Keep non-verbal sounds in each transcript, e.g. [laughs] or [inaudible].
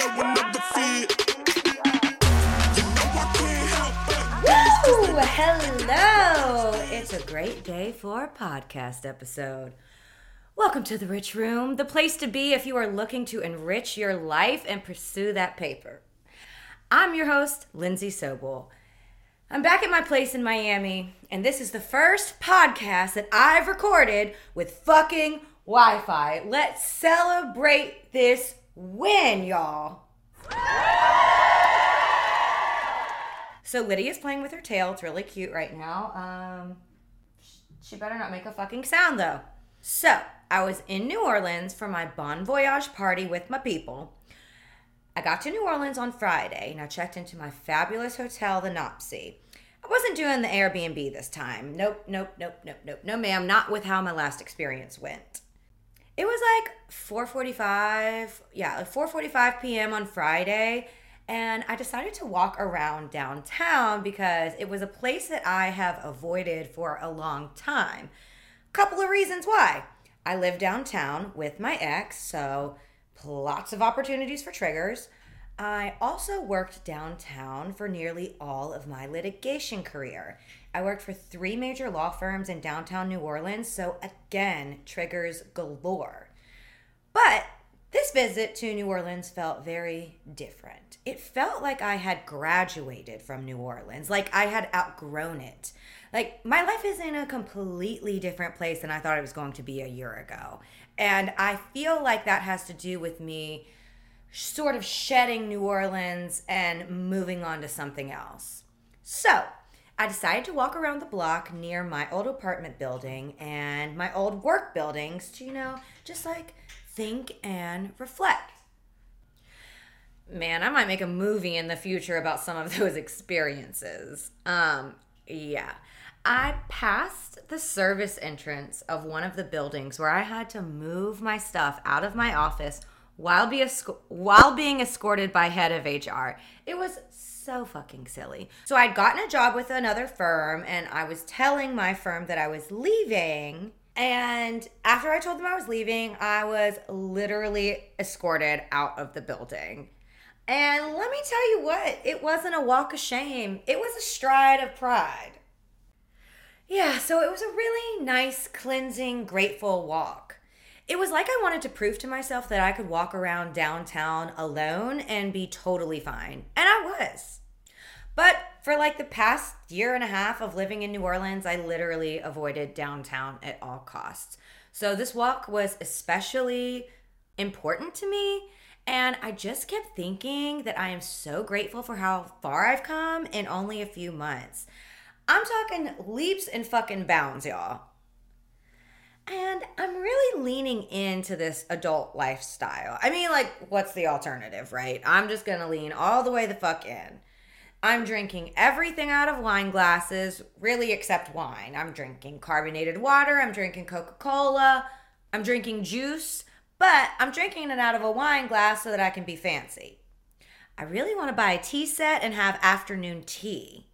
'cause Ooh, hello! It's a great day for a podcast episode. Welcome to the Rich Room, the place to be if you are looking to enrich your life and pursue that paper. I'm your host, Lindsey Sobel. I'm back at my place in Miami, and this is the first podcast that I've recorded with fucking Wi Fi. Let's celebrate this win, y'all. So Lydia's playing with her tail. It's really cute right now. Um, she better not make a fucking sound though. So I was in New Orleans for my Bon Voyage party with my people. I got to New Orleans on Friday and I checked into my fabulous hotel, the NOPSI. I wasn't doing the Airbnb this time. Nope, nope, nope, nope, nope. No, ma'am, not with how my last experience went. It was like 4:45, yeah, like 4:45 p.m. on Friday, and I decided to walk around downtown because it was a place that I have avoided for a long time. Couple of reasons why. I live downtown with my ex, so lots of opportunities for triggers. I also worked downtown for nearly all of my litigation career. I worked for three major law firms in downtown New Orleans, so again, triggers galore. But this visit to New Orleans felt very different. It felt like I had graduated from New Orleans, like I had outgrown it. Like my life is in a completely different place than I thought it was going to be a year ago. And I feel like that has to do with me sort of shedding New Orleans and moving on to something else. So, I decided to walk around the block near my old apartment building and my old work buildings to, you know, just like think and reflect. Man, I might make a movie in the future about some of [laughs] those experiences. Um, yeah. I passed the service entrance of one of the buildings where I had to move my stuff out of my office while be while being escorted by head of HR. It was so fucking silly. So I'd gotten a job with another firm and I was telling my firm that I was leaving. And after I told them I was leaving, I was literally escorted out of the building. And let me tell you what, it wasn't a walk of shame. It was a stride of pride. Yeah, so it was a really nice, cleansing, grateful walk. It was like I wanted to prove to myself that I could walk around downtown alone and be totally fine. And I was. But for like the past year and a half of living in New Orleans, I literally avoided downtown at all costs. So this walk was especially important to me. And I just kept thinking that I am so grateful for how far I've come in only a few months. I'm talking leaps and fucking bounds, y'all. And I'm really leaning into this adult lifestyle. I mean, like, what's the alternative, right? I'm just gonna lean all the way the fuck in. I'm drinking everything out of wine glasses, really except wine. I'm drinking carbonated water, I'm drinking Coca Cola, I'm drinking juice, but I'm drinking it out of a wine glass so that I can be fancy. I really wanna buy a tea set and have afternoon tea.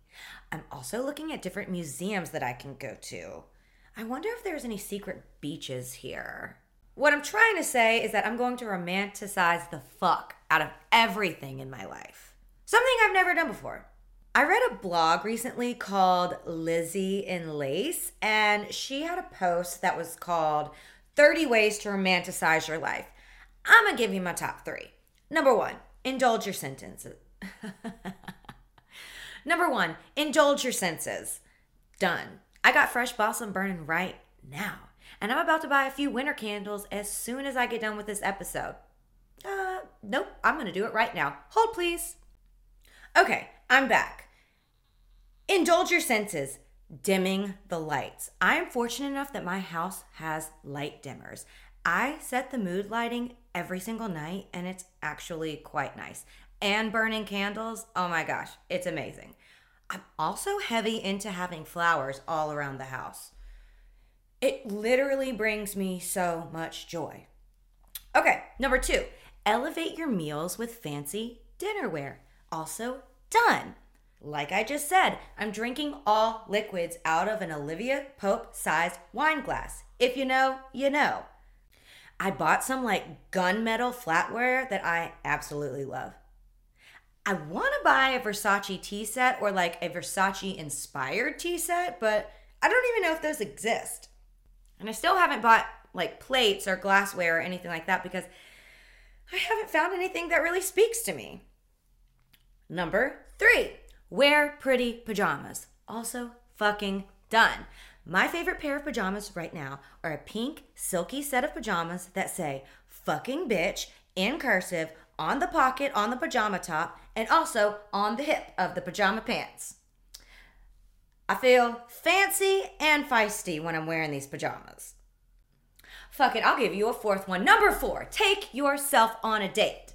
I'm also looking at different museums that I can go to. I wonder if there's any secret beaches here. What I'm trying to say is that I'm going to romanticize the fuck out of everything in my life. Something I've never done before. I read a blog recently called Lizzie in Lace, and she had a post that was called 30 Ways to Romanticize Your Life. I'm gonna give you my top three. Number one, indulge your sentences. [laughs] Number one, indulge your senses. Done. I got fresh balsam burning right now. And I'm about to buy a few winter candles as soon as I get done with this episode. Uh, nope, I'm gonna do it right now. Hold, please. Okay, I'm back. Indulge your senses. Dimming the lights. I am fortunate enough that my house has light dimmers. I set the mood lighting every single night, and it's actually quite nice. And burning candles, oh my gosh, it's amazing. I'm also heavy into having flowers all around the house. It literally brings me so much joy. Okay, number two, elevate your meals with fancy dinnerware. Also, done. Like I just said, I'm drinking all liquids out of an Olivia Pope sized wine glass. If you know, you know. I bought some like gunmetal flatware that I absolutely love. I want to buy a Versace tea set or like a Versace inspired tea set, but I don't even know if those exist. And I still haven't bought like plates or glassware or anything like that because I haven't found anything that really speaks to me. Number three, wear pretty pajamas. Also, fucking done. My favorite pair of pajamas right now are a pink, silky set of pajamas that say fucking bitch in cursive on the pocket on the pajama top and also on the hip of the pajama pants. I feel fancy and feisty when I'm wearing these pajamas. Fuck it, I'll give you a fourth one. Number four, take yourself on a date.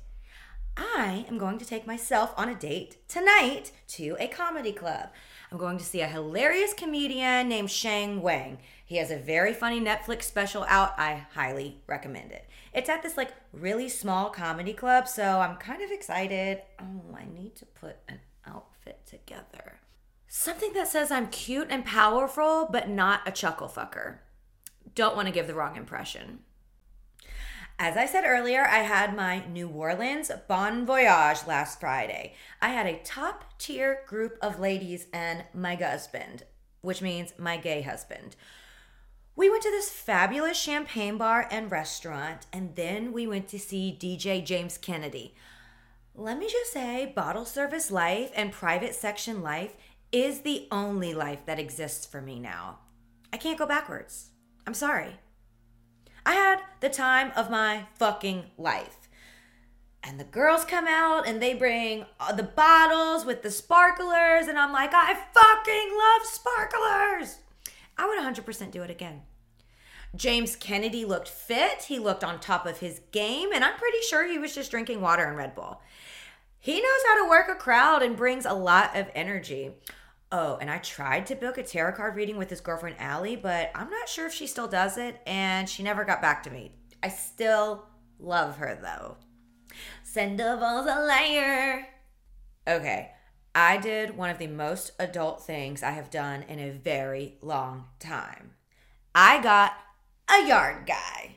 I am going to take myself on a date tonight to a comedy club. I'm going to see a hilarious comedian named Sheng Wang. He has a very funny Netflix special out. I highly recommend it. It's at this like really small comedy club, so I'm kind of excited. Oh, I need to put an outfit together. Something that says I'm cute and powerful, but not a chuckle fucker. Don't want to give the wrong impression. As I said earlier, I had my New Orleans Bon Voyage last Friday. I had a top tier group of ladies and my husband, which means my gay husband. We went to this fabulous champagne bar and restaurant, and then we went to see DJ James Kennedy. Let me just say, bottle service life and private section life is the only life that exists for me now. I can't go backwards. I'm sorry. I had the time of my fucking life. And the girls come out and they bring the bottles with the sparklers, and I'm like, I fucking love sparklers. I would 100% do it again. James Kennedy looked fit, he looked on top of his game, and I'm pretty sure he was just drinking water and Red Bull. He knows how to work a crowd and brings a lot of energy. Oh, and I tried to book a tarot card reading with his girlfriend Allie, but I'm not sure if she still does it, and she never got back to me. I still love her though. Sandoval's a liar. Okay, I did one of the most adult things I have done in a very long time. I got a yard guy.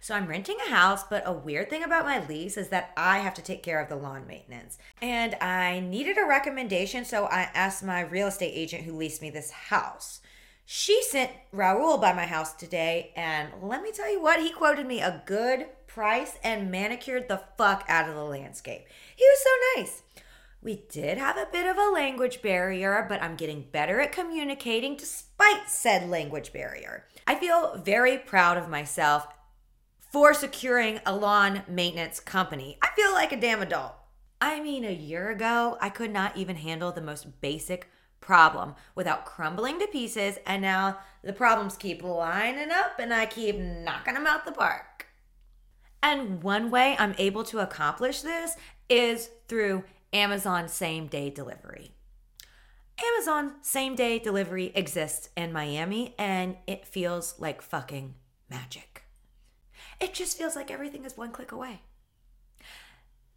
So I'm renting a house, but a weird thing about my lease is that I have to take care of the lawn maintenance. And I needed a recommendation, so I asked my real estate agent who leased me this house. She sent Raul by my house today, and let me tell you what, he quoted me a good price and manicured the fuck out of the landscape. He was so nice. We did have a bit of a language barrier, but I'm getting better at communicating despite said language barrier. I feel very proud of myself for securing a lawn maintenance company. I feel like a damn adult. I mean, a year ago, I could not even handle the most basic problem without crumbling to pieces, and now the problems keep lining up and I keep knocking them out the park. And one way I'm able to accomplish this is through Amazon same day delivery. Amazon same day delivery exists in Miami and it feels like fucking magic. It just feels like everything is one click away.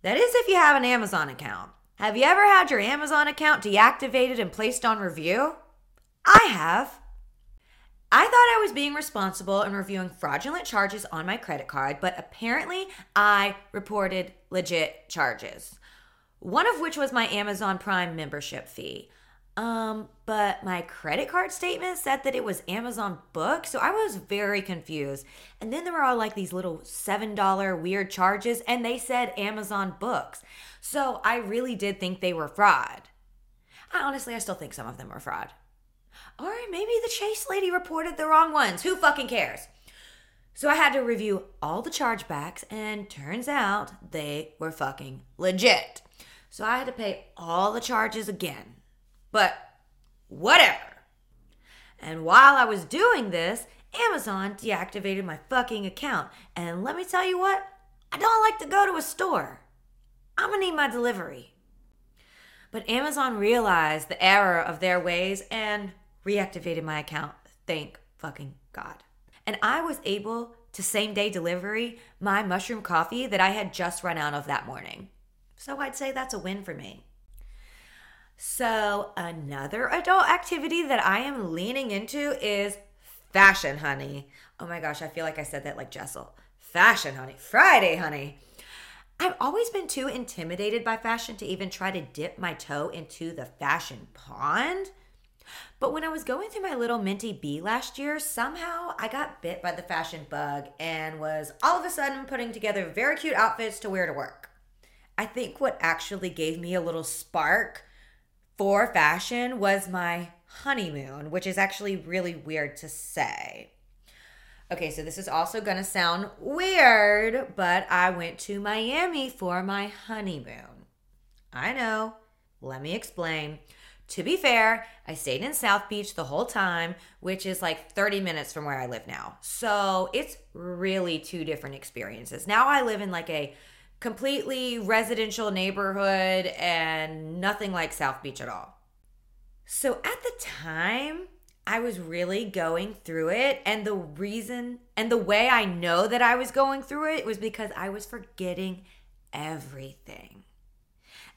That is if you have an Amazon account. Have you ever had your Amazon account deactivated and placed on review? I have. I thought I was being responsible in reviewing fraudulent charges on my credit card, but apparently I reported legit charges. One of which was my Amazon Prime membership fee. Um, but my credit card statement said that it was Amazon Book, so I was very confused. And then there were all like these little $7 weird charges, and they said Amazon Books. So I really did think they were fraud. I honestly, I still think some of them were fraud. Or maybe the Chase lady reported the wrong ones. Who fucking cares? So I had to review all the chargebacks, and turns out they were fucking legit. So I had to pay all the charges again. But whatever. And while I was doing this, Amazon deactivated my fucking account. And let me tell you what, I don't like to go to a store. I'm gonna need my delivery. But Amazon realized the error of their ways and reactivated my account. Thank fucking God. And I was able to same day delivery my mushroom coffee that I had just run out of that morning. So I'd say that's a win for me. So, another adult activity that I am leaning into is fashion, honey. Oh my gosh, I feel like I said that like Jessel. fashion, honey. Friday, honey. I've always been too intimidated by fashion to even try to dip my toe into the fashion pond. But when I was going through my little minty bee last year, somehow I got bit by the fashion bug and was all of a sudden putting together very cute outfits to wear to work. I think what actually gave me a little spark for fashion was my honeymoon, which is actually really weird to say. Okay, so this is also gonna sound weird, but I went to Miami for my honeymoon. I know. Let me explain. To be fair, I stayed in South Beach the whole time, which is like 30 minutes from where I live now. So it's really two different experiences. Now I live in like a completely residential neighborhood and nothing like South Beach at all. So at the time, I was really going through it. And the reason and the way I know that I was going through it was because I was forgetting everything.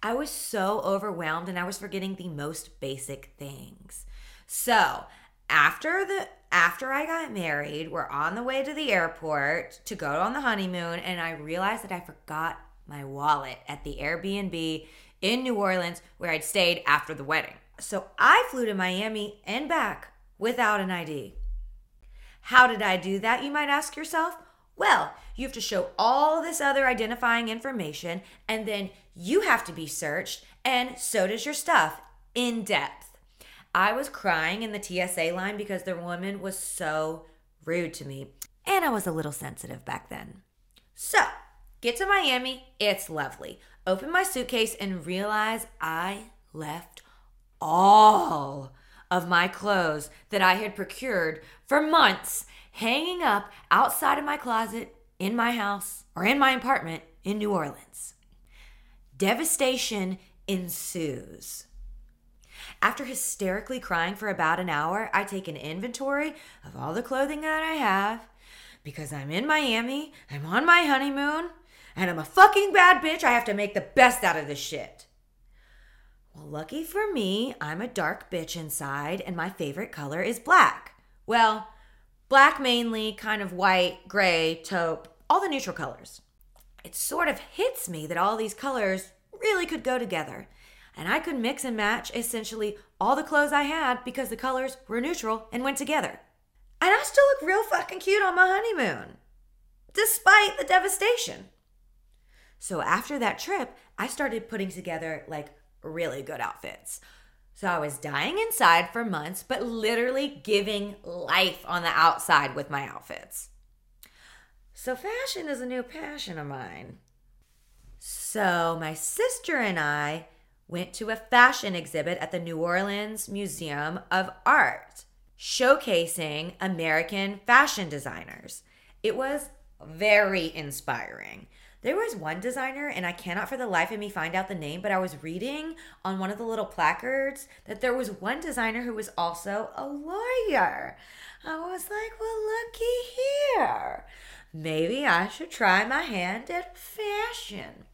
I was so overwhelmed and I was forgetting the most basic things. So, after the after I got married, we're on the way to the airport to go on the honeymoon and I realized that I forgot my wallet at the Airbnb in New Orleans where I'd stayed after the wedding. So, I flew to Miami and back without an ID. How did I do that, you might ask yourself? Well, you have to show all this other identifying information, and then you have to be searched, and so does your stuff in depth. I was crying in the TSA line because the woman was so rude to me, and I was a little sensitive back then. So, get to Miami, it's lovely. Open my suitcase and realize I left all of my clothes that I had procured for months hanging up outside of my closet in my house or in my apartment in New Orleans. Devastation ensues. After hysterically crying for about an hour, I take an inventory of all the clothing that I have because I'm in Miami, I'm on my honeymoon, and I'm a fucking bad bitch. I have to make the best out of this shit. Well, lucky for me, I'm a dark bitch inside, and my favorite color is black. Well, black mainly, kind of white, gray, taupe, all the neutral colors. It sort of hits me that all these colors really could go together. And I could mix and match essentially all the clothes I had because the colors were neutral and went together. And I still look real fucking cute on my honeymoon, despite the devastation. So after that trip, I started putting together like really good outfits. So I was dying inside for months, but literally giving life on the outside with my outfits. So fashion is a new passion of mine. So my sister and I went to a fashion exhibit at the New Orleans Museum of Art, showcasing American fashion designers. It was very inspiring. There was one designer, and I cannot for the life of me find out the name, but I was reading on one of the little placards that there was one designer who was also a lawyer. I was like, well, looky here. Maybe I should try my hand at fashion.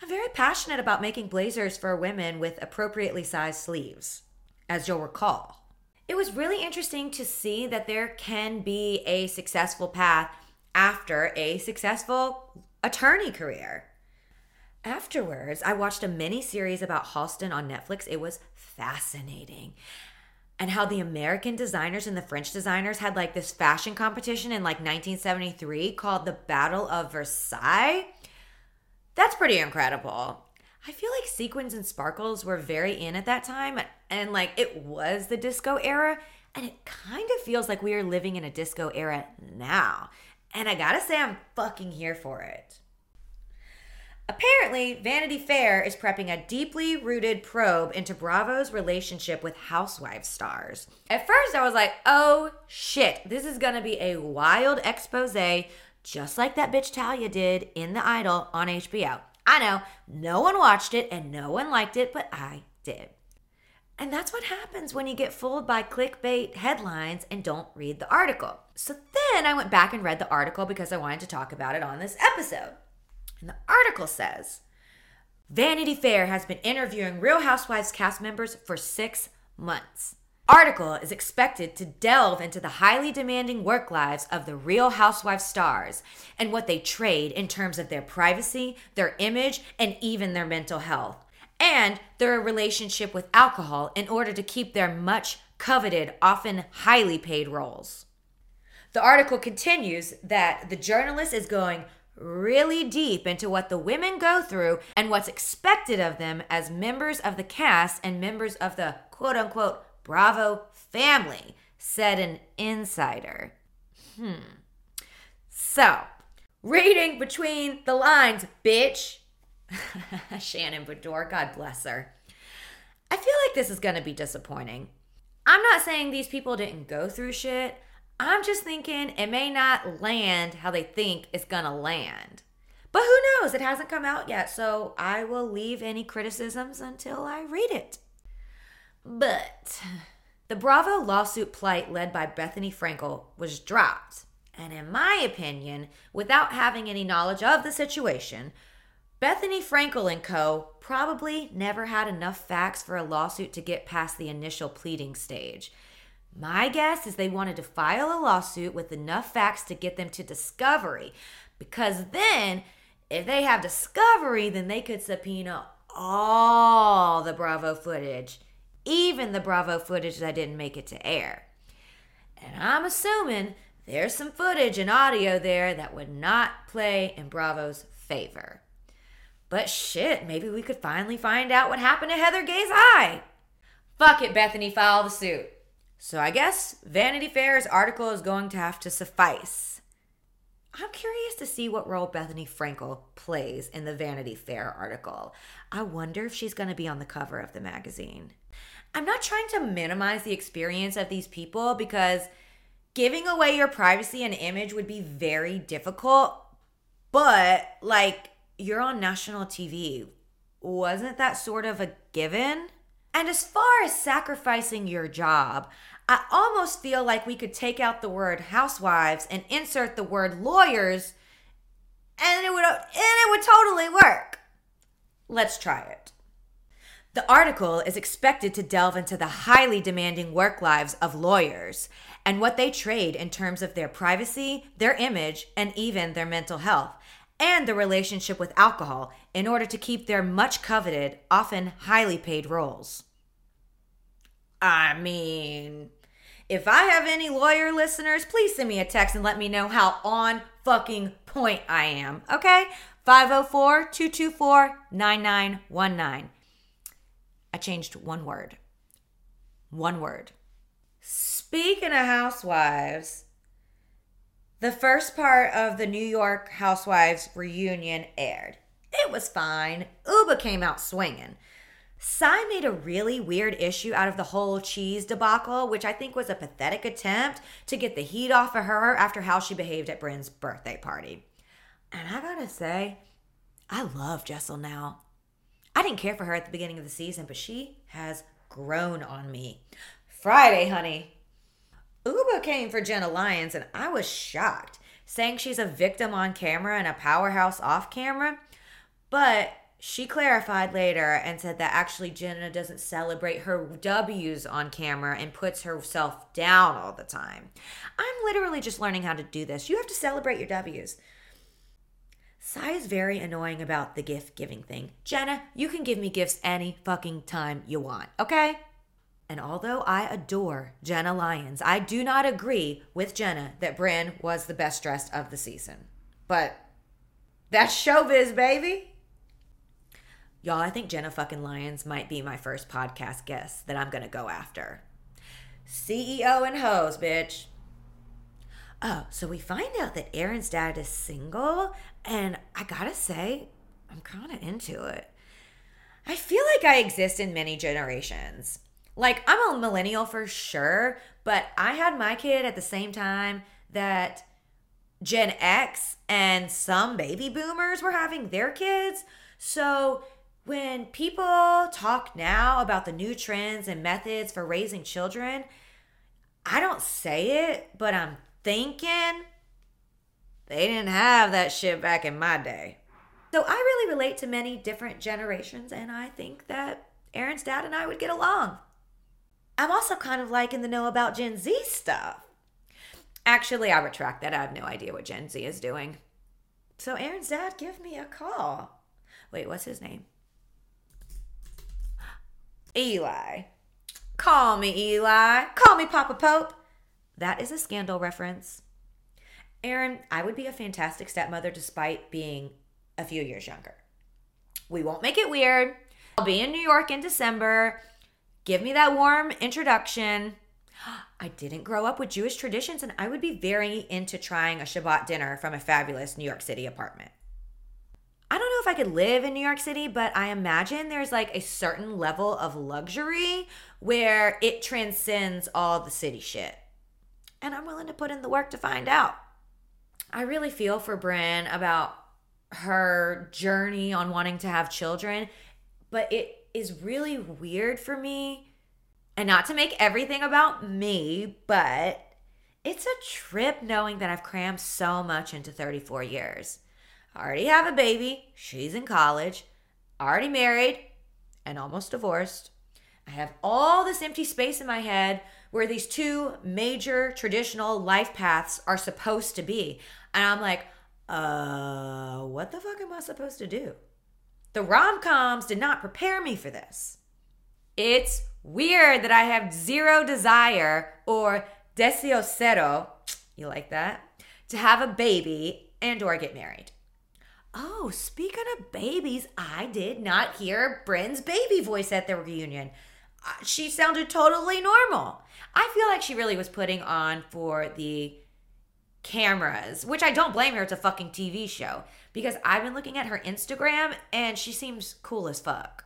I'm very passionate about making blazers for women with appropriately sized sleeves, as you'll recall. It was really interesting to see that there can be a successful path after a successful attorney career. Afterwards, I watched a mini series about Halston on Netflix. It was fascinating. And how the American designers and the French designers had like this fashion competition in like 1973 called the Battle of Versailles. That's pretty incredible. I feel like sequins and sparkles were very in at that time, and like it was the disco era, and it kind of feels like we are living in a disco era now. And I gotta say, I'm fucking here for it. Apparently, Vanity Fair is prepping a deeply rooted probe into Bravo's relationship with Housewives stars. At first, I was like, oh shit, this is gonna be a wild expose, just like that bitch Talia did in The Idol on HBO. I know, no one watched it and no one liked it, but I did. And that's what happens when you get fooled by clickbait headlines and don't read the article. So then I went back and read the article because I wanted to talk about it on this episode. And the article says Vanity Fair has been interviewing Real Housewives cast members for six months. Article is expected to delve into the highly demanding work lives of the Real Housewives stars and what they trade in terms of their privacy, their image, and even their mental health, and their relationship with alcohol in order to keep their much coveted, often highly paid roles. The article continues that the journalist is going really deep into what the women go through and what's expected of them as members of the cast and members of the quote unquote Bravo family, said an insider. Hmm. So, reading between the lines, bitch. [laughs] Shannon Beador, God bless her. I feel like this is going to be disappointing. I'm not saying these people didn't go through shit. I'm just thinking it may not land how they think it's gonna land. But who knows? It hasn't come out yet, so I will leave any criticisms until I read it. But the Bravo lawsuit plight led by Bethenny Frankel was dropped. And in my opinion, without having any knowledge of the situation, Bethenny Frankel and co. probably never had enough facts for a lawsuit to get past the initial pleading stage. My guess is they wanted to file a lawsuit with enough facts to get them to discovery. Because then, if they have discovery, then they could subpoena all the Bravo footage, even the Bravo footage that didn't make it to air. And I'm assuming there's some footage and audio there that would not play in Bravo's favor. But shit, maybe we could finally find out what happened to Heather Gay's eye. Fuck it, Bethenny, file the suit. So I guess Vanity Fair's article is going to have to suffice. I'm curious to see what role Bethenny Frankel plays in the Vanity Fair article. I wonder if she's going to be on the cover of the magazine. I'm not trying to minimize the experience of these people because giving away your privacy and image would be very difficult. But, like, you're on national TV. Wasn't that sort of a given? And as far as sacrificing your job, I almost feel like we could take out the word housewives and insert the word lawyers and it would and it would totally work. Let's try it. The article is expected to delve into the highly demanding work lives of lawyers and what they trade in terms of their privacy, their image, and even their mental health, and the relationship with alcohol in order to keep their much coveted, often highly paid roles. I mean, if I have any lawyer listeners, please send me a text and let me know how on fucking point I am. Okay? 504 224 9919. I changed one word. One word. Speaking of housewives, the first part of the New York Housewives reunion aired. It was fine. Ubah came out swinging. Sai made a really weird issue out of the whole cheese debacle, which I think was a pathetic attempt to get the heat off of her after how she behaved at Brynn's birthday party. And I gotta say, I love Jessel now. I didn't care for her at the beginning of the season, but she has grown on me. Friday, honey. Ubah came for Jenna Lyons, and I was shocked, saying she's a victim on camera and a powerhouse off camera. But she clarified later and said that actually Jenna doesn't celebrate her W's on camera and puts herself down all the time. I'm literally just learning how to do this. You have to celebrate your W's. Sai is very annoying about the gift giving thing. Jenna, you can give me gifts any fucking time you want, okay? And although I adore Jenna Lyons, I do not agree with Jenna that Brynn was the best dressed of the season. But that's showbiz, baby. Y'all, I think Jenna fucking Lyons might be my first podcast guest that I'm gonna go after. CEO and hoes, bitch. Oh, so we find out that Erin's dad is single, and I gotta say, I'm kind of into it. I feel like I exist in many generations. Like, I'm a millennial for sure, but I had my kid at the same time that Gen X and some baby boomers were having their kids. So when people talk now about the new trends and methods for raising children, I don't say it, but I'm thinking they didn't have that shit back in my day. So I really relate to many different generations, and I think that Erin's dad and I would get along. I'm also kind of liking the know about Gen Z stuff. Actually, I retract that. I have no idea what Gen Z is doing. So, Erin's dad, give me a call. Wait, what's his name? Eli. Call me Eli. Call me Papa Pope. That is a scandal reference. Erin, I would be a fantastic stepmother despite being a few years younger. We won't make it weird. I'll be in New York in December. Give me that warm introduction. [gasps] I didn't grow up with Jewish traditions, and I would be very into trying a Shabbat dinner from a fabulous New York City apartment. I don't know if I could live in New York City, but I imagine there's like a certain level of luxury where it transcends all the city shit. And I'm willing to put in the work to find out. I really feel for Brynn about her journey on wanting to have children, but it is really weird for me. And not to make everything about me, but it's a trip knowing that I've crammed so much into 34 years. I already have a baby, she's in college, already married, and almost divorced. I have all this empty space in my head where these two major traditional life paths are supposed to be. And I'm like, uh, what the fuck am I supposed to do? The rom coms did not prepare me for this. It's weird that I have zero desire or deseo cero, you like that, to have a baby and or get married. Oh, speaking of babies, I did not hear Brynn's baby voice at the reunion. She sounded totally normal. I feel like she really was putting on for the cameras, which I don't blame her. It's a fucking TV show because I've been looking at her Instagram and she seems cool as fuck.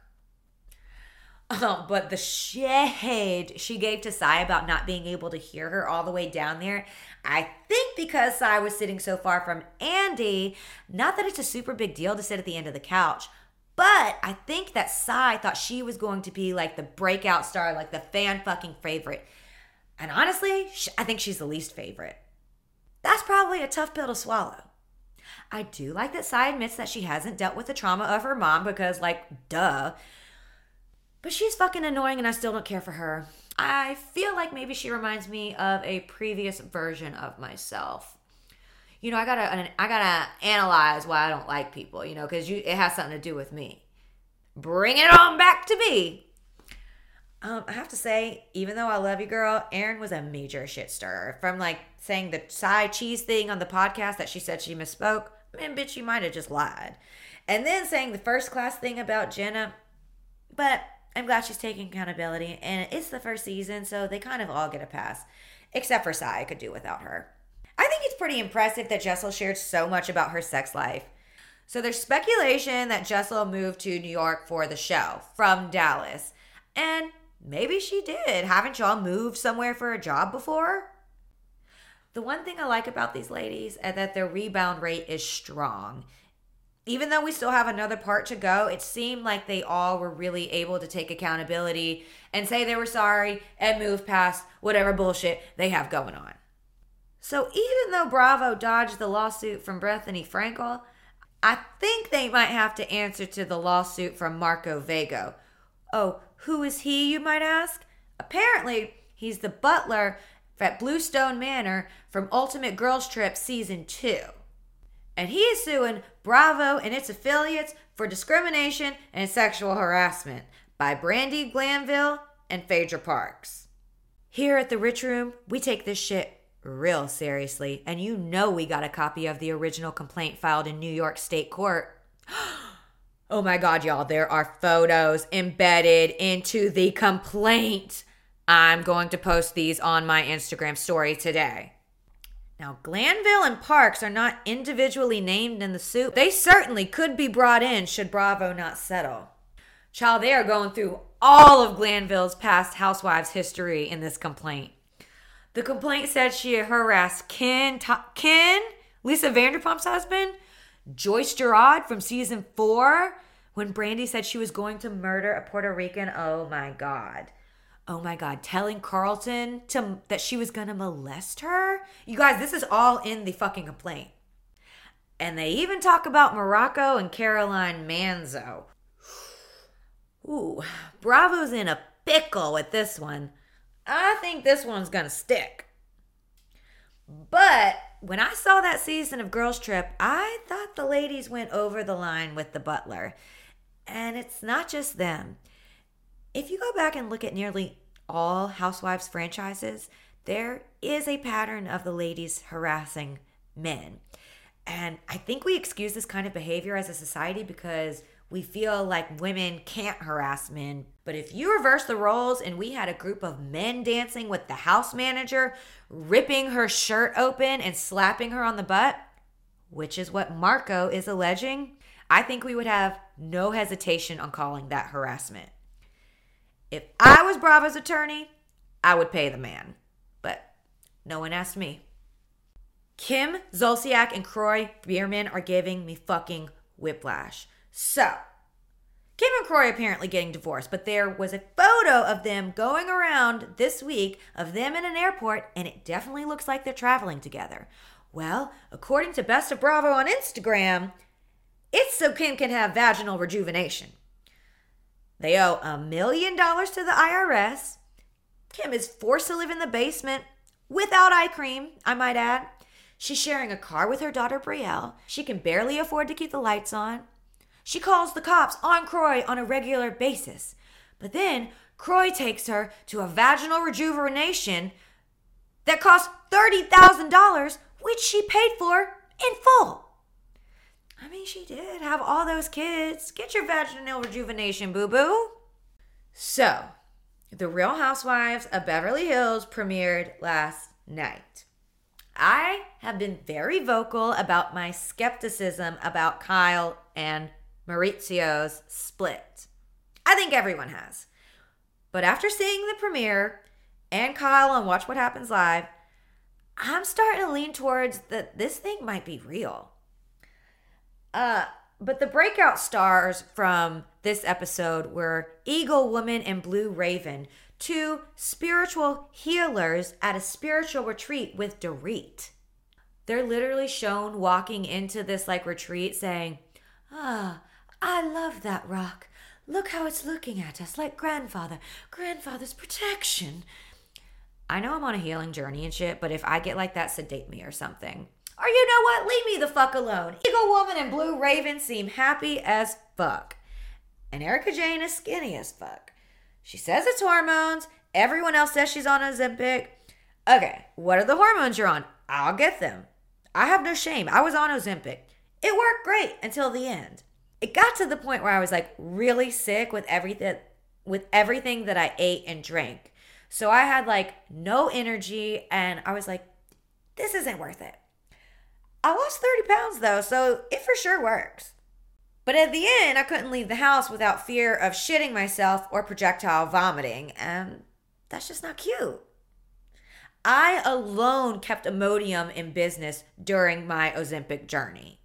Oh, [laughs] but the shade she gave to Sai about not being able to hear her all the way down there, I think because Sai was sitting so far from Andy, not that it's a super big deal to sit at the end of the couch, but I think that Sai thought she was going to be like the breakout star, like the fan fucking favorite. And honestly, I think she's the least favorite. That's probably a tough pill to swallow. I do like that Sai admits that she hasn't dealt with the trauma of her mom because, like, duh. But she's fucking annoying and I still don't care for her. I feel like maybe she reminds me of a previous version of myself. You know, I gotta, I gotta analyze why I don't like people. You know, because you, it has something to do with me. Bring it on back to me. Um, I have to say, even though I love you, girl, Erin was a major shit stirrer. From like saying the side cheese thing on the podcast that she said she misspoke, man, bitch, you might have just lied. And then saying the first class thing about Jenna, but I'm glad she's taking accountability. And it's the first season, so they kind of all get a pass, except for Sai. I could do without her. I think it's pretty impressive that Jessel shared so much about her sex life. So there's speculation that Jessel moved to New York for the show from Dallas. And maybe she did. Haven't y'all moved somewhere for a job before? The one thing I like about these ladies is that their rebound rate is strong. Even though we still have another part to go, it seemed like they all were really able to take accountability and say they were sorry and move past whatever bullshit they have going on. So even though Bravo dodged the lawsuit from Bethenny Frankel, I think they might have to answer to the lawsuit from Marco Vago. Oh, who is he, you might ask? Apparently, he's the butler at Bluestone Manor from Ultimate Girls Trip Season 2. And he is suing Bravo and its affiliates for discrimination and sexual harassment by Brandi Glanville and Phaedra Parks. Here at the Rich Room, we take this shit real seriously, and you know we got a copy of the original complaint filed in New York State Court. [gasps] oh my god, y'all, there are photos embedded into the complaint. I'm going to post these on my Instagram story today. Now, Glanville and Parks are not individually named in the suit. They certainly could be brought in should Bravo not settle. Child, they are going through all of Glanville's past housewives' history in this complaint. The complaint said she harassed Ken, Ken, Lisa Vanderpump's husband, Joyce Giraud from season four, when Brandy said she was going to murder a Puerto Rican. Oh my God. Oh my God. Telling Carlton to, that she was going to molest her. You guys, this is all in the fucking complaint. And they even talk about Morocco and Caroline Manzo. [sighs] Ooh, Bravo's in a pickle with this one. I think this one's gonna stick. But when I saw that season of Girls Trip, I thought the ladies went over the line with the butler. And it's not just them. If you go back and look at nearly all Housewives franchises, there is a pattern of the ladies harassing men. And I think we excuse this kind of behavior as a society because we feel like women can't harass men. But if you reverse the roles and we had a group of men dancing with the house manager, ripping her shirt open and slapping her on the butt, which is what Marco is alleging, I think we would have no hesitation on calling that harassment. If I was Bravo's attorney, I would pay the man. But no one asked me. Kim Zolciak and Kroy Biermann are giving me fucking whiplash. So, Kim and Kroy apparently getting divorced, but there was a photo of them going around this week of them in an airport, and it definitely looks like they're traveling together. Well, according to Best of Bravo on Instagram, it's so Kim can have vaginal rejuvenation. They owe a million dollars to the IRS. Kim is forced to live in the basement without eye cream, I might add. She's sharing a car with her daughter Brielle. She can barely afford to keep the lights on. She calls the cops on Kroy on a regular basis. But then Kroy takes her to a vaginal rejuvenation that cost $30,000, which she paid for in full. I mean, she did have all those kids. Get your vaginal rejuvenation, boo boo. So, The Real Housewives of Beverly Hills premiered last night. I have been very vocal about my skepticism about Kyle and Mauricio's split. I think everyone has. But after seeing the premiere and Kyle on Watch What Happens Live, I'm starting to lean towards that this thing might be real. Uh, but the breakout stars from this episode were Eagle Woman and Blue Raven, two spiritual healers at a spiritual retreat with Dorit. They're literally shown walking into this like retreat saying, Ah, I love that rock. Look how it's looking at us like grandfather, grandfather's protection. I know I'm on a healing journey and shit, but if I get like that, sedate me or something. Or you know what? Leave me the fuck alone. Eagle Woman and Blue Raven seem happy as fuck. And Erika Jayne is skinny as fuck. She says it's hormones. Everyone else says she's on Ozempic. Okay, what are the hormones you're on? I'll get them. I have no shame. I was on Ozempic. It worked great until the end. It got to the point where I was like really sick with everything with everything that I ate and drank. So I had like no energy and I was like this isn't worth it. I lost 30 pounds though, so it for sure works. But at the end, I couldn't leave the house without fear of shitting myself or projectile vomiting, and that's just not cute. I alone kept Imodium in business during my Ozempic journey.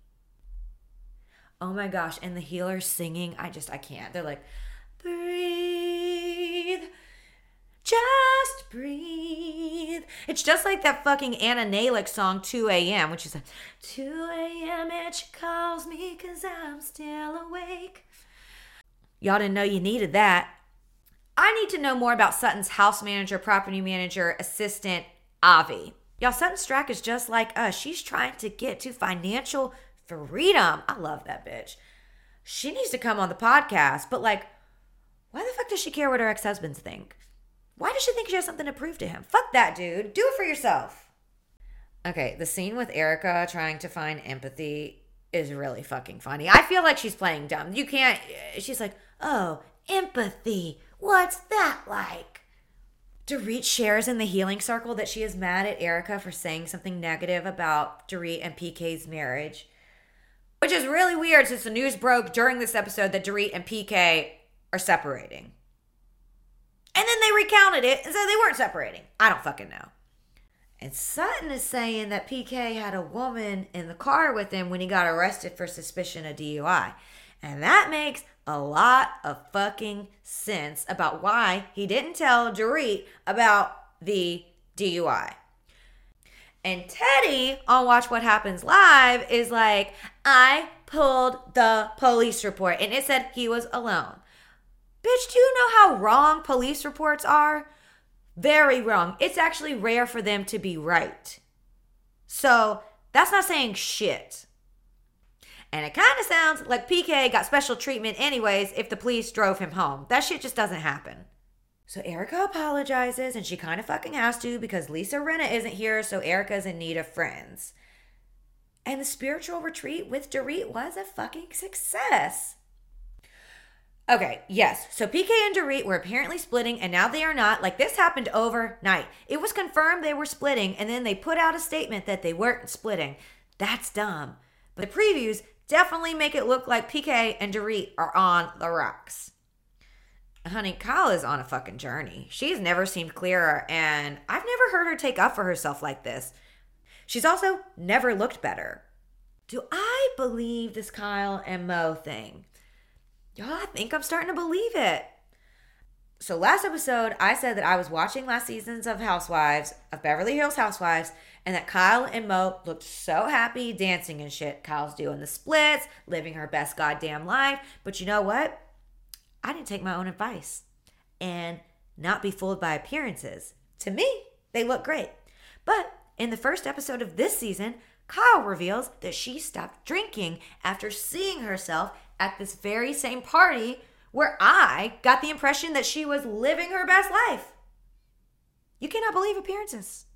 Oh my gosh, and the healers singing, I just, I can't. They're like, breathe, just breathe. It's just like that fucking Anna Nalick song 2 a.m., which is like 2 a.m. and she calls me cause I'm still awake. Y'all didn't know you needed that. I need to know more about Sutton's house manager, property manager, assistant, Avi. Y'all, Sutton Stracke is just like us. She's trying to get to financial freedom. I love that bitch. She needs to come on the podcast, but like, why the fuck does she care what her ex husbands think? Why does she think she has something to prove to him? Fuck that, dude. Do it for yourself. Okay, the scene with Erika trying to find empathy is really fucking funny. I feel like she's playing dumb. You can't, she's like, oh, empathy. What's that like? Dorit shares in the healing circle that she is mad at Erika for saying something negative about Dorit and PK's marriage, which is really weird since the news broke during this episode that Dorit and PK are separating. And then they recounted it and said they weren't separating. I don't fucking know. And Sutton is saying that PK had a woman in the car with him when he got arrested for suspicion of DUI. And that makes a lot of fucking sense about why he didn't tell Dorit about the DUI. And Teddi on Watch What Happens Live is like, I pulled the police report and it said he was alone. Bitch, do you know how wrong police reports are? Very wrong. It's actually rare for them to be right. So that's not saying shit. And it kind of sounds like PK got special treatment, anyways, if the police drove him home. That shit just doesn't happen. So Erika apologizes, and she kind of fucking has to because Lisa Rinna isn't here, so Erika's in need of friends. And the spiritual retreat with Dorit was a fucking success. Okay, yes. So PK and Dorit were apparently splitting, and now they are not. Like this happened overnight. It was confirmed they were splitting, and then they put out a statement that they weren't splitting. That's dumb. But the previews definitely make it look like PK and Dorit are on the rocks. Honey, Kyle is on a fucking journey. She's never seemed clearer, and I've never heard her take up for herself like this. She's also never looked better. Do I believe this Kyle and Mau thing? Y'all, I think I'm starting to believe it. So last episode, I said that I was watching last seasons of Housewives, of Beverly Hills Housewives, and that Kyle and Mau looked so happy dancing and shit. Kyle's doing the splits, living her best goddamn life. But you know what? I didn't take my own advice and not be fooled by appearances. To me, they look great. But in the first episode of this season, Kyle reveals that she stopped drinking after seeing herself at this very same party where I got the impression that she was living her best life. You cannot believe appearances.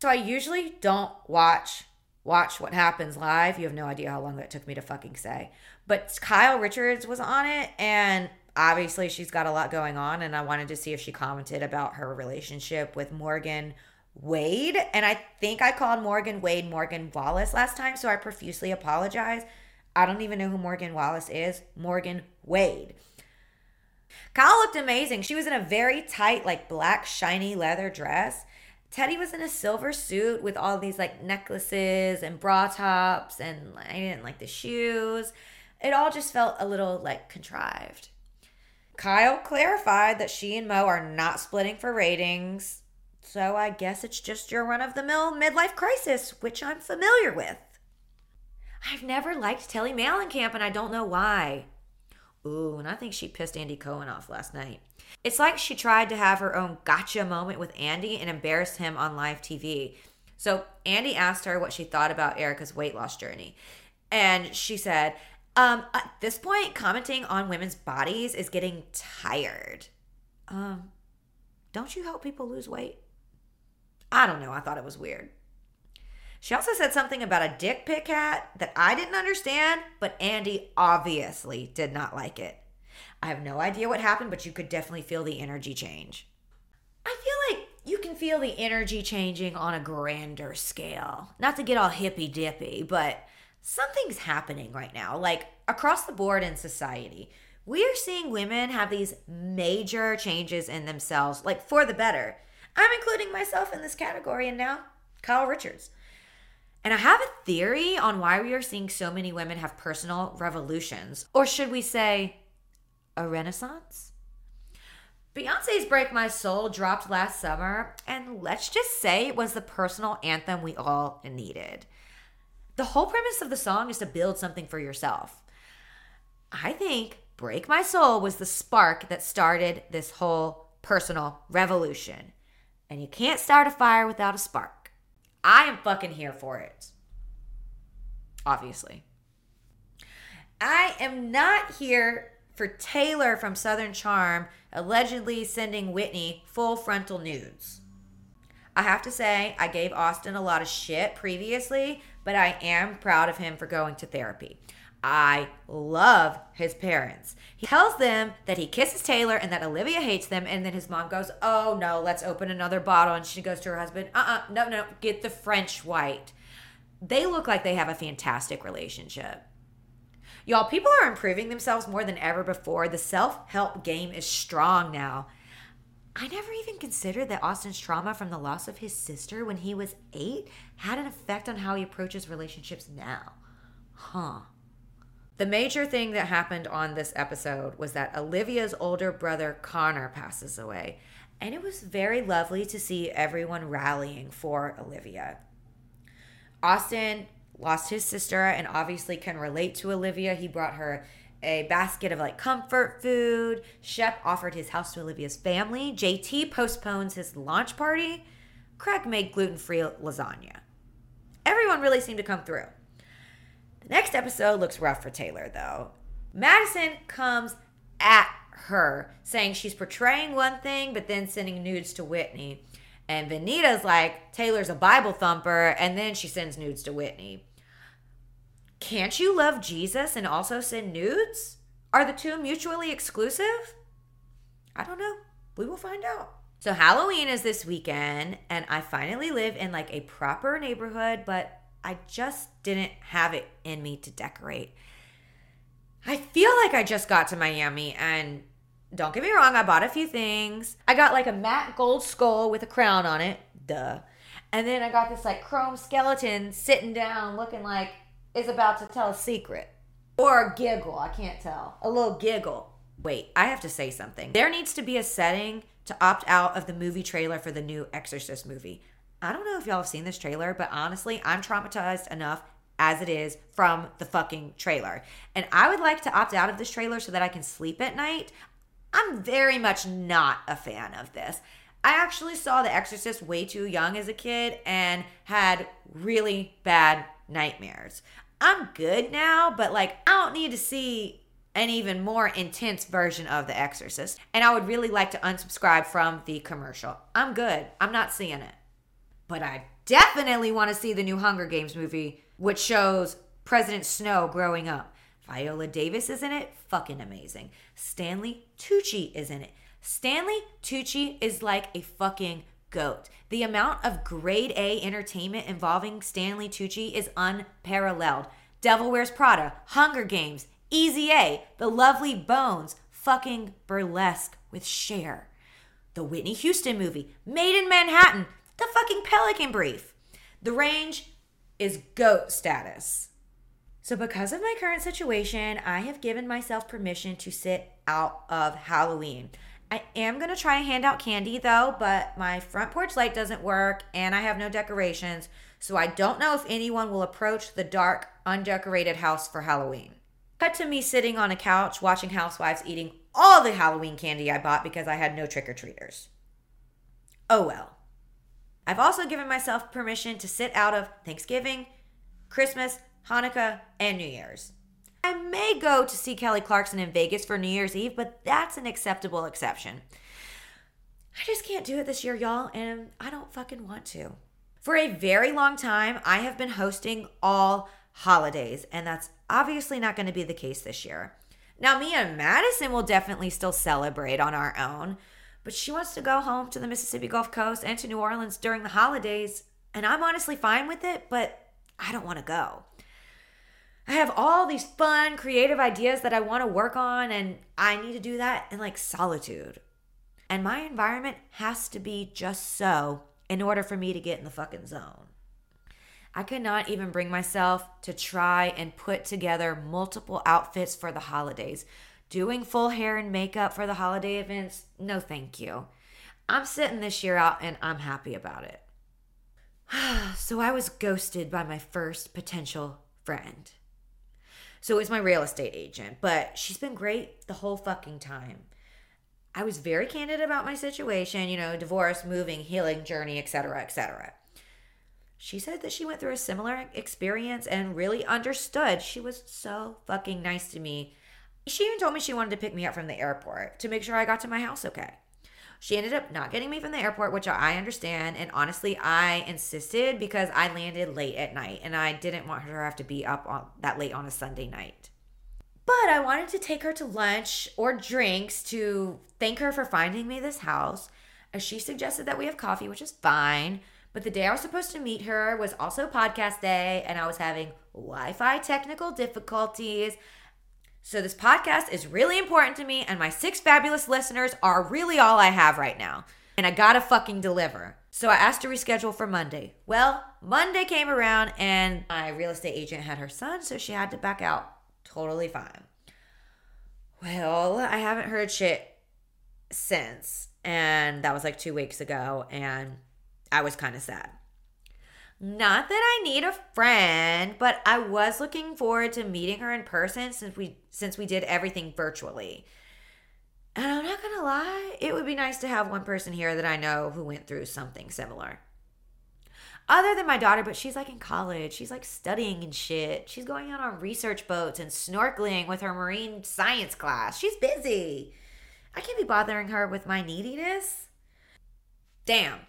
So I usually don't watch watch what happens live. You have no idea how long that took me to fucking say. But Kyle Richards was on it and obviously she's got a lot going on and I wanted to see if she commented about her relationship with Morgan Wade and I think I called Morgan Wade Morgan Wallace last time so I profusely apologize. I don't even know who Morgan Wallace is. Morgan Wade. Kyle looked amazing. She was in a very tight, like black, shiny leather dress. Teddi was in a silver suit with all these like necklaces and bra tops, and I didn't like the shoes. It all just felt a little like contrived. Kyle clarified that she and Mau are not splitting for ratings. So I guess it's just your run of the mill midlife crisis, which I'm familiar with. I've never liked Teddi Mellencamp and I don't know why. Ooh, and I think she pissed Andy Cohen off last night. It's like she tried to have her own gotcha moment with Andy and embarrassed him on live TV. So Andy asked her what she thought about Erika's weight loss journey. And she said, um, at this point, commenting on women's bodies is getting tired. Um, don't you help people lose weight? I don't know. I thought it was weird. She also said something about a dick pic hat that I didn't understand, but Andy obviously did not like it. I have no idea what happened, but you could definitely feel the energy change. I feel like you can feel the energy changing on a grander scale. Not to get all hippy dippy, but something's happening right now, like across the board in society. We are seeing women have these major changes in themselves, like for the better. I'm including myself in this category, and now Kyle Richards. And I have a theory on why we are seeing so many women have personal revolutions. Or should we say, a renaissance? Beyonce's Break My Soul dropped last summer, and let's just say it was the personal anthem we all needed. The whole premise of the song is to build something for yourself. I think Break My Soul was the spark that started this whole personal revolution. And you can't start a fire without a spark. I am fucking here for it. Obviously. I am not here for Taylor from Southern Charm allegedly sending Whitney full frontal nudes. I have to say, I gave Austin a lot of shit previously, but I am proud of him for going to therapy. I love his parents. He tells them that he kisses Taylor and that Olivia hates them, and then his mom goes, Oh no, let's open another bottle. And she goes to her husband, Uh uh-uh, uh no, no, get the French white. They look like they have a fantastic relationship. Y'all, people are improving themselves more than ever before. The self help game is strong now. I never even considered that Austin's trauma from the loss of his sister when he was eight had an effect on how he approaches relationships now. Huh. The major thing that happened on this episode was that Olivia's older brother Conner passes away. And it was very lovely to see everyone rallying for Olivia. Austin lost his sister and obviously can relate to Olivia. He brought her a basket of like comfort food. Shep offered his house to Olivia's family. JT postpones his launch party. Craig made gluten free lasagna. Everyone really seemed to come through. The next episode looks rough for Taylor, though. Madison comes at her, saying she's portraying one thing, but then sending nudes to Whitney. And Venita's like, Taylor's a Bible thumper, and then she sends nudes to Whitney. Can't you love Jesus and also send nudes? Are the two mutually exclusive? I don't know. We will find out. So Halloween is this weekend, and I finally live in like a proper neighborhood, but I just didn't have it in me to decorate. I feel like I just got to Miami and don't get me wrong, I bought a few things. I got like a matte gold skull with a crown on it. Duh. And then I got this like chrome skeleton sitting down looking like is about to tell a secret. Or a giggle, I can't tell. A little giggle. Wait, I have to say something. There needs to be a setting to opt out of the movie trailer for the new Exorcist movie. I don't know if y'all have seen this trailer, but honestly, I'm traumatized enough as it is from the fucking trailer. And I would like to opt out of this trailer so that I can sleep at night. I'm very much not a fan of this. I actually saw The Exorcist way too young as a kid and had really bad nightmares. I'm good now, but like, I don't need to see an even more intense version of The Exorcist. And I would really like to unsubscribe from the commercial. I'm good. I'm not seeing it. But I definitely want to see the new Hunger Games movie, which shows President Snow growing up. Viola Davis is in it, fucking amazing. Stanley Tucci is in it. Stanley Tucci is like a fucking goat. The amount of grade A entertainment involving Stanley Tucci is unparalleled. Devil Wears Prada, Hunger Games, Easy A, The Lovely Bones, fucking burlesque with Cher. The Whitney Houston movie, Maid in Manhattan, the fucking Pelican Brief. The range is goat status. So, because of my current situation, I have given myself permission to sit out of Halloween. I am going to try and hand out candy though, but my front porch light doesn't work and I have no decorations. So, I don't know if anyone will approach the dark, undecorated house for Halloween. Cut to me sitting on a couch watching housewives eating all the Halloween candy I bought because I had no trick or treaters. Oh well. I've also given myself permission to sit out of Thanksgiving, Christmas, Hanukkah, and New Year's. I may go to see Kelly Clarkson in Vegas for New Year's Eve, but that's an acceptable exception. I just can't do it this year, y'all, and I don't fucking want to. For a very long time, I have been hosting all holidays, and that's obviously not going to be the case this year. Now, me and Madison will definitely still celebrate on our own, but she wants to go home to the Mississippi Gulf Coast and to New Orleans during the holidays, and I'm honestly fine with it, but I don't want to go. I have all these fun, creative ideas that I want to work on, and I need to do that in like solitude. And my environment has to be just so in order for me to get in the fucking zone. I could not even bring myself to try and put together multiple outfits for the holidays. Doing full hair and makeup for the holiday events, no thank you. I'm sitting this year out and I'm happy about it. [sighs] so I was ghosted by my first potential friend. So it's my real estate agent, but she's been great the whole fucking time. I was very candid about my situation, you know, divorce, moving, healing journey, etc., etc. She said that she went through a similar experience and really understood. She was so fucking nice to me. She even told me she wanted to pick me up from the airport to make sure I got to my house okay. She ended up not getting me from the airport, which I understand. And honestly, I insisted because I landed late at night and I didn't want her to have to be up on, that late on a Sunday night. But I wanted to take her to lunch or drinks to thank her for finding me this house. As she suggested that we have coffee, which is fine. But the day I was supposed to meet her was also podcast day, and I was having Wi Fi technical difficulties. So, this podcast is really important to me, and my six fabulous listeners are really all I have right now. And I gotta fucking deliver. So, I asked to reschedule for Monday. Well, Monday came around, and my real estate agent had her son, so she had to back out. Totally fine. Well, I haven't heard shit since, and that was like two weeks ago, and I was kind of sad. Not that I need a friend, but I was looking forward to meeting her in person since we since we did everything virtually. And I'm not gonna lie, it would be nice to have one person here that I know who went through something similar. Other than my daughter, but she's like in college. She's like studying and shit. She's going out on research boats and snorkeling with her marine science class. She's busy. I can't be bothering her with my neediness. Damn.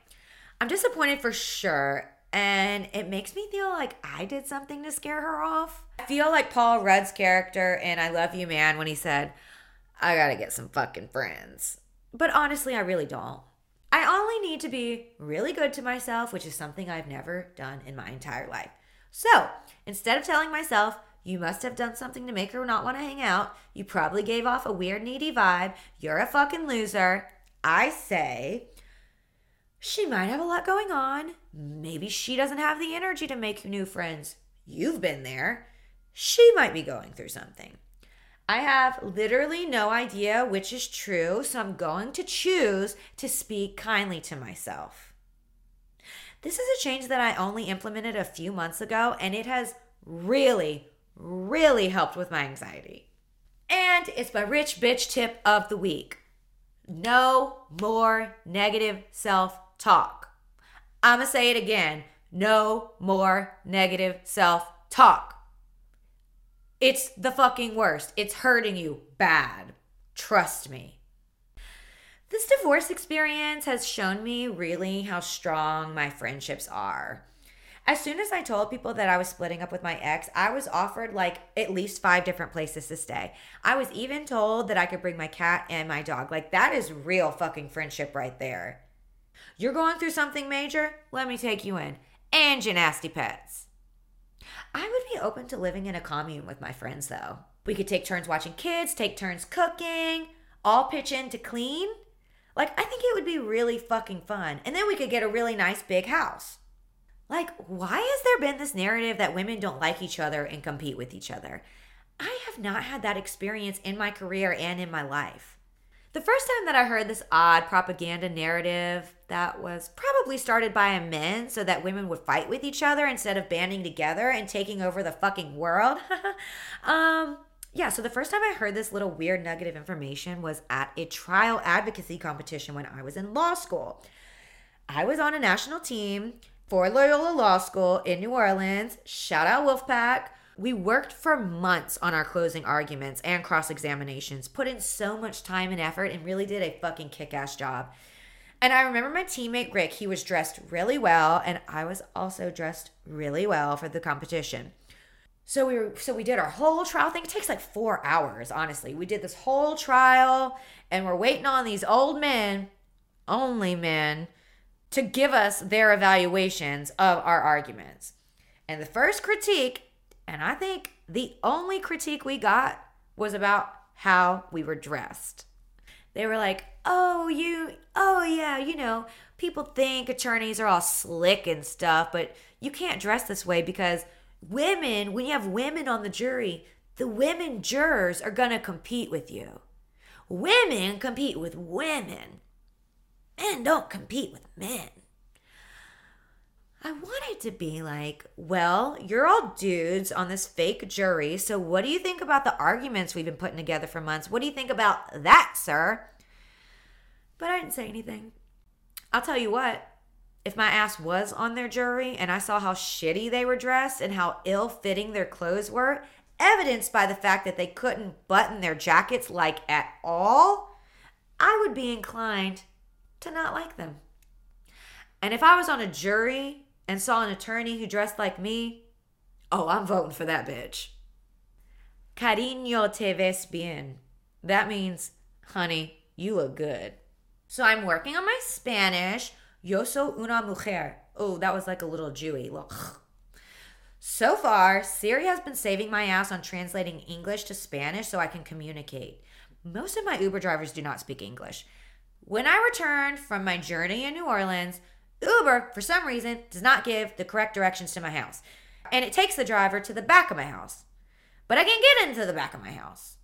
I'm disappointed for sure. And it makes me feel like I did something to scare her off. I feel like Paul Rudd's character in I Love You Man when he said, I gotta get some fucking friends. But honestly, I really don't. I only need to be really good to myself, which is something I've never done in my entire life. So instead of telling myself, you must have done something to make her not want to hang out, you probably gave off a weird, needy vibe, you're a fucking loser, I say, she might have a lot going on. Maybe she doesn't have the energy to make new friends. You've been there. She might be going through something. I have literally no idea which is true, so I'm going to choose to speak kindly to myself. This is a change that I only implemented a few months ago, and it has really, really helped with my anxiety. And it's my rich bitch tip of the week no more negative self talk. I'm gonna say it again no more negative self talk. It's the fucking worst. It's hurting you bad. Trust me. This divorce experience has shown me really how strong my friendships are. As soon as I told people that I was splitting up with my ex, I was offered like at least five different places to stay. I was even told that I could bring my cat and my dog. Like, that is real fucking friendship right there. You're going through something major? Let me take you in. And your nasty pets. I would be open to living in a commune with my friends, though. We could take turns watching kids, take turns cooking, all pitch in to clean. Like, I think it would be really fucking fun. And then we could get a really nice big house. Like, why has there been this narrative that women don't like each other and compete with each other? I have not had that experience in my career and in my life. The first time that I heard this odd propaganda narrative that was probably started by a men so that women would fight with each other instead of banding together and taking over the fucking world. [laughs] um, yeah, so the first time I heard this little weird nugget of information was at a trial advocacy competition when I was in law school. I was on a national team for Loyola Law School in New Orleans. Shout out Wolfpack. We worked for months on our closing arguments and cross examinations, put in so much time and effort, and really did a fucking kick ass job. And I remember my teammate Rick, he was dressed really well, and I was also dressed really well for the competition. So we were so we did our whole trial thing. It takes like four hours, honestly. We did this whole trial and we're waiting on these old men, only men, to give us their evaluations of our arguments. And the first critique and I think the only critique we got was about how we were dressed. They were like, oh, you, oh, yeah, you know, people think attorneys are all slick and stuff, but you can't dress this way because women, when you have women on the jury, the women jurors are going to compete with you. Women compete with women. Men don't compete with men. I wanted to be like, well, you're all dudes on this fake jury. So, what do you think about the arguments we've been putting together for months? What do you think about that, sir? But I didn't say anything. I'll tell you what, if my ass was on their jury and I saw how shitty they were dressed and how ill fitting their clothes were, evidenced by the fact that they couldn't button their jackets like at all, I would be inclined to not like them. And if I was on a jury and saw an attorney who dressed like me, oh, I'm voting for that bitch. Cariño te ves bien. That means, honey, you look good. So I'm working on my Spanish. Yo soy una mujer. Oh, that was like a little Jewy. Look. So far, Siri has been saving my ass on translating English to Spanish so I can communicate. Most of my Uber drivers do not speak English. When I returned from my journey in New Orleans, Uber, for some reason, does not give the correct directions to my house. And it takes the driver to the back of my house. But I can't get into the back of my house.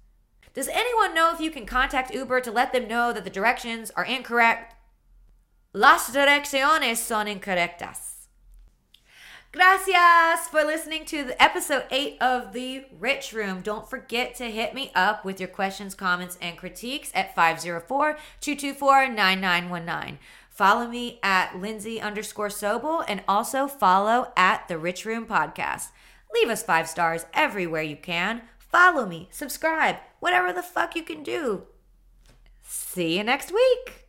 Does anyone know if you can contact Uber to let them know that the directions are incorrect? Las direcciones son incorrectas. Gracias for listening to the episode 8 of The Rich Room. Don't forget to hit me up with your questions, comments, and critiques at 504-224-9919. Follow me at Lindsey underscore Sobel and also follow at The Rich Room Podcast. Leave us five stars everywhere you can. Follow me, subscribe, whatever the fuck you can do. See you next week.